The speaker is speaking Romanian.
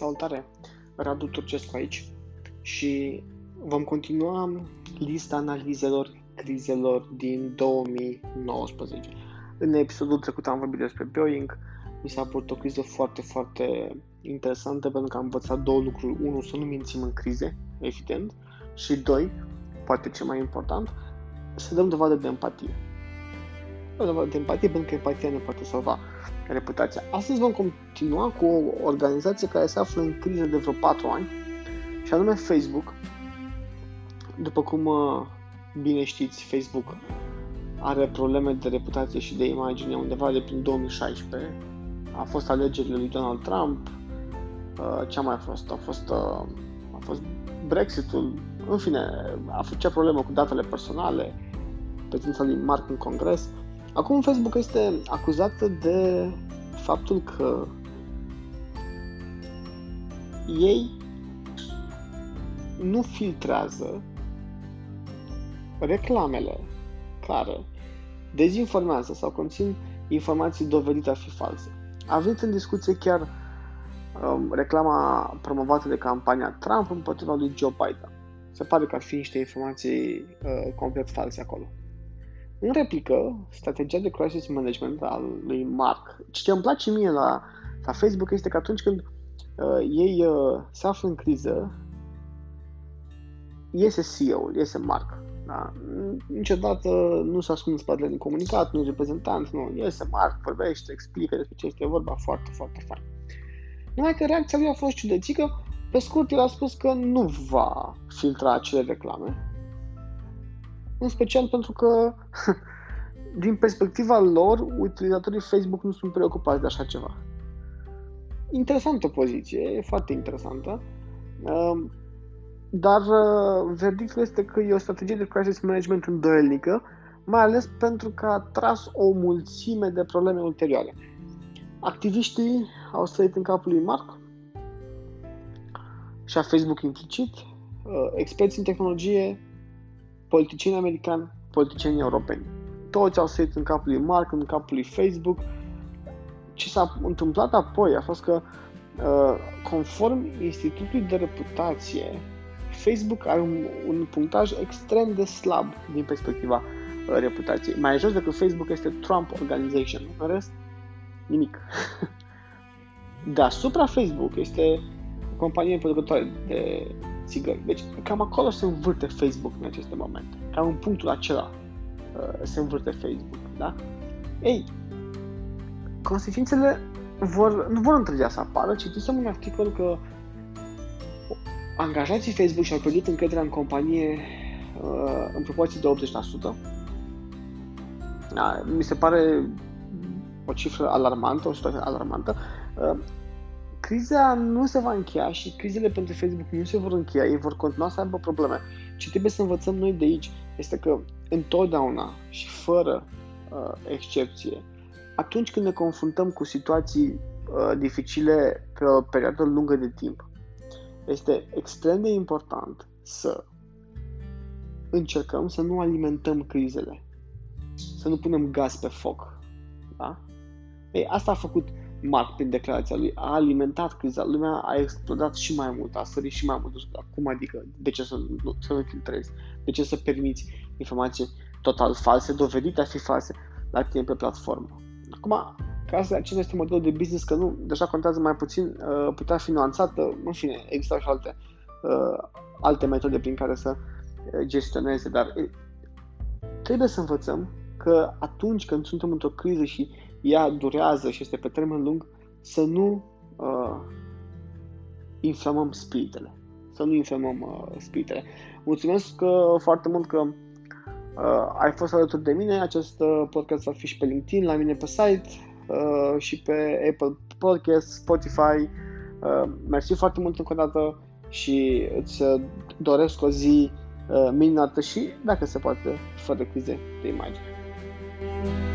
Salutare! Radu Turcescu aici și vom continua lista analizelor crizelor din 2019. În episodul trecut am vorbit despre Boeing, mi s-a părut o criză foarte, foarte interesantă pentru că am învățat două lucruri. Unu, să nu mințim în crize, evident, și doi, poate cel mai important, să dăm dovadă de empatie. Dăm dovadă de empatie pentru că empatia ne poate salva reputația. Astăzi vom continua cu o organizație care se află în criză de vreo 4 ani, și anume Facebook. După cum uh, bine știți, Facebook are probleme de reputație și de imagine undeva de prin 2016. A fost alegerile lui Donald Trump, uh, ce a mai fost? A fost, uh, a fost Brexitul, în fine, a fost cea problemă cu datele personale, prezența lui Mark în congres. Acum Facebook este acuzată de faptul că ei nu filtrează reclamele care dezinformează sau conțin informații dovedite a fi false. A venit în discuție chiar um, reclama promovată de campania Trump împotriva lui Joe Biden. Se pare că ar fi niște informații uh, complet false acolo. În replică, strategia de crisis management al lui Mark, ce îmi place mie la, la Facebook este că atunci când uh, ei uh, se află în criză, iese CEO-ul, iese Mark. Da? Niciodată nu s-a ascuns spatele din comunicat, nu reprezentant, nu. Iese Mark, vorbește, explică despre ce este vorba, foarte, foarte fain. Numai că reacția lui a fost ciudățică, pe scurt, el a spus că nu va filtra acele reclame, în special pentru că, din perspectiva lor, utilizatorii Facebook nu sunt preocupați de așa ceva. Interesantă poziție, foarte interesantă, um, dar uh, verdictul este că e o strategie de crisis management îndoielnică, mai ales pentru că a tras o mulțime de probleme ulterioare. Activiștii au sărit în capul lui Mark și a Facebook implicit, uh, experți în tehnologie politicieni americani, politicieni europeni. Toți au sărit în capul lui Mark, în capul lui Facebook. Ce s-a întâmplat apoi a fost că, uh, conform Institutului de Reputație, Facebook are un, un punctaj extrem de slab din perspectiva uh, reputației. Mai jos decât Facebook este Trump Organization. În rest, nimic. Deasupra Facebook este companie producătoare de țigări. Deci cam acolo se învârte Facebook în aceste momente. Cam în punctul acela uh, se învârte Facebook, da? Ei, consecințele vor, nu vor întârzia să apară. Citisem un articol că angajații Facebook și-au pierdut încrederea în companie uh, în proporție de 80%. Da, mi se pare o cifră alarmantă, o situație alarmantă. Uh, criza nu se va încheia și crizele pentru Facebook nu se vor încheia, ei vor continua să aibă probleme. Ce trebuie să învățăm noi de aici este că întotdeauna și fără uh, excepție, atunci când ne confruntăm cu situații uh, dificile pe o perioadă lungă de timp, este extrem de important să încercăm să nu alimentăm crizele, să nu punem gaz pe foc. Da? Ei, asta a făcut Mark prin declarația lui, a alimentat criza, lumea a explodat și mai mult, a sărit și mai mult. Acum adică, de ce să nu, să nu filtrezi? De ce să permiți informații total false, dovedite a fi false, la tine pe platformă? Acum, ca să acesta este modelul de business, că nu, deja contează mai puțin, uh, putea fi nuanțată, în fine, există și alte, uh, alte metode prin care să uh, gestioneze, dar trebuie să învățăm că atunci când suntem într-o criză și ea durează și este pe termen lung, să nu uh, inflamăm spiritele. Să nu inflamăm uh, spiritele. Mulțumesc uh, foarte mult că uh, ai fost alături de mine. Acest uh, podcast va fi și pe LinkedIn, la mine pe site uh, și pe Apple Podcast, Spotify. Uh, mersi foarte mult încă o dată și îți uh, doresc o zi uh, minunată și, dacă se poate, fără crize de imagine. thank you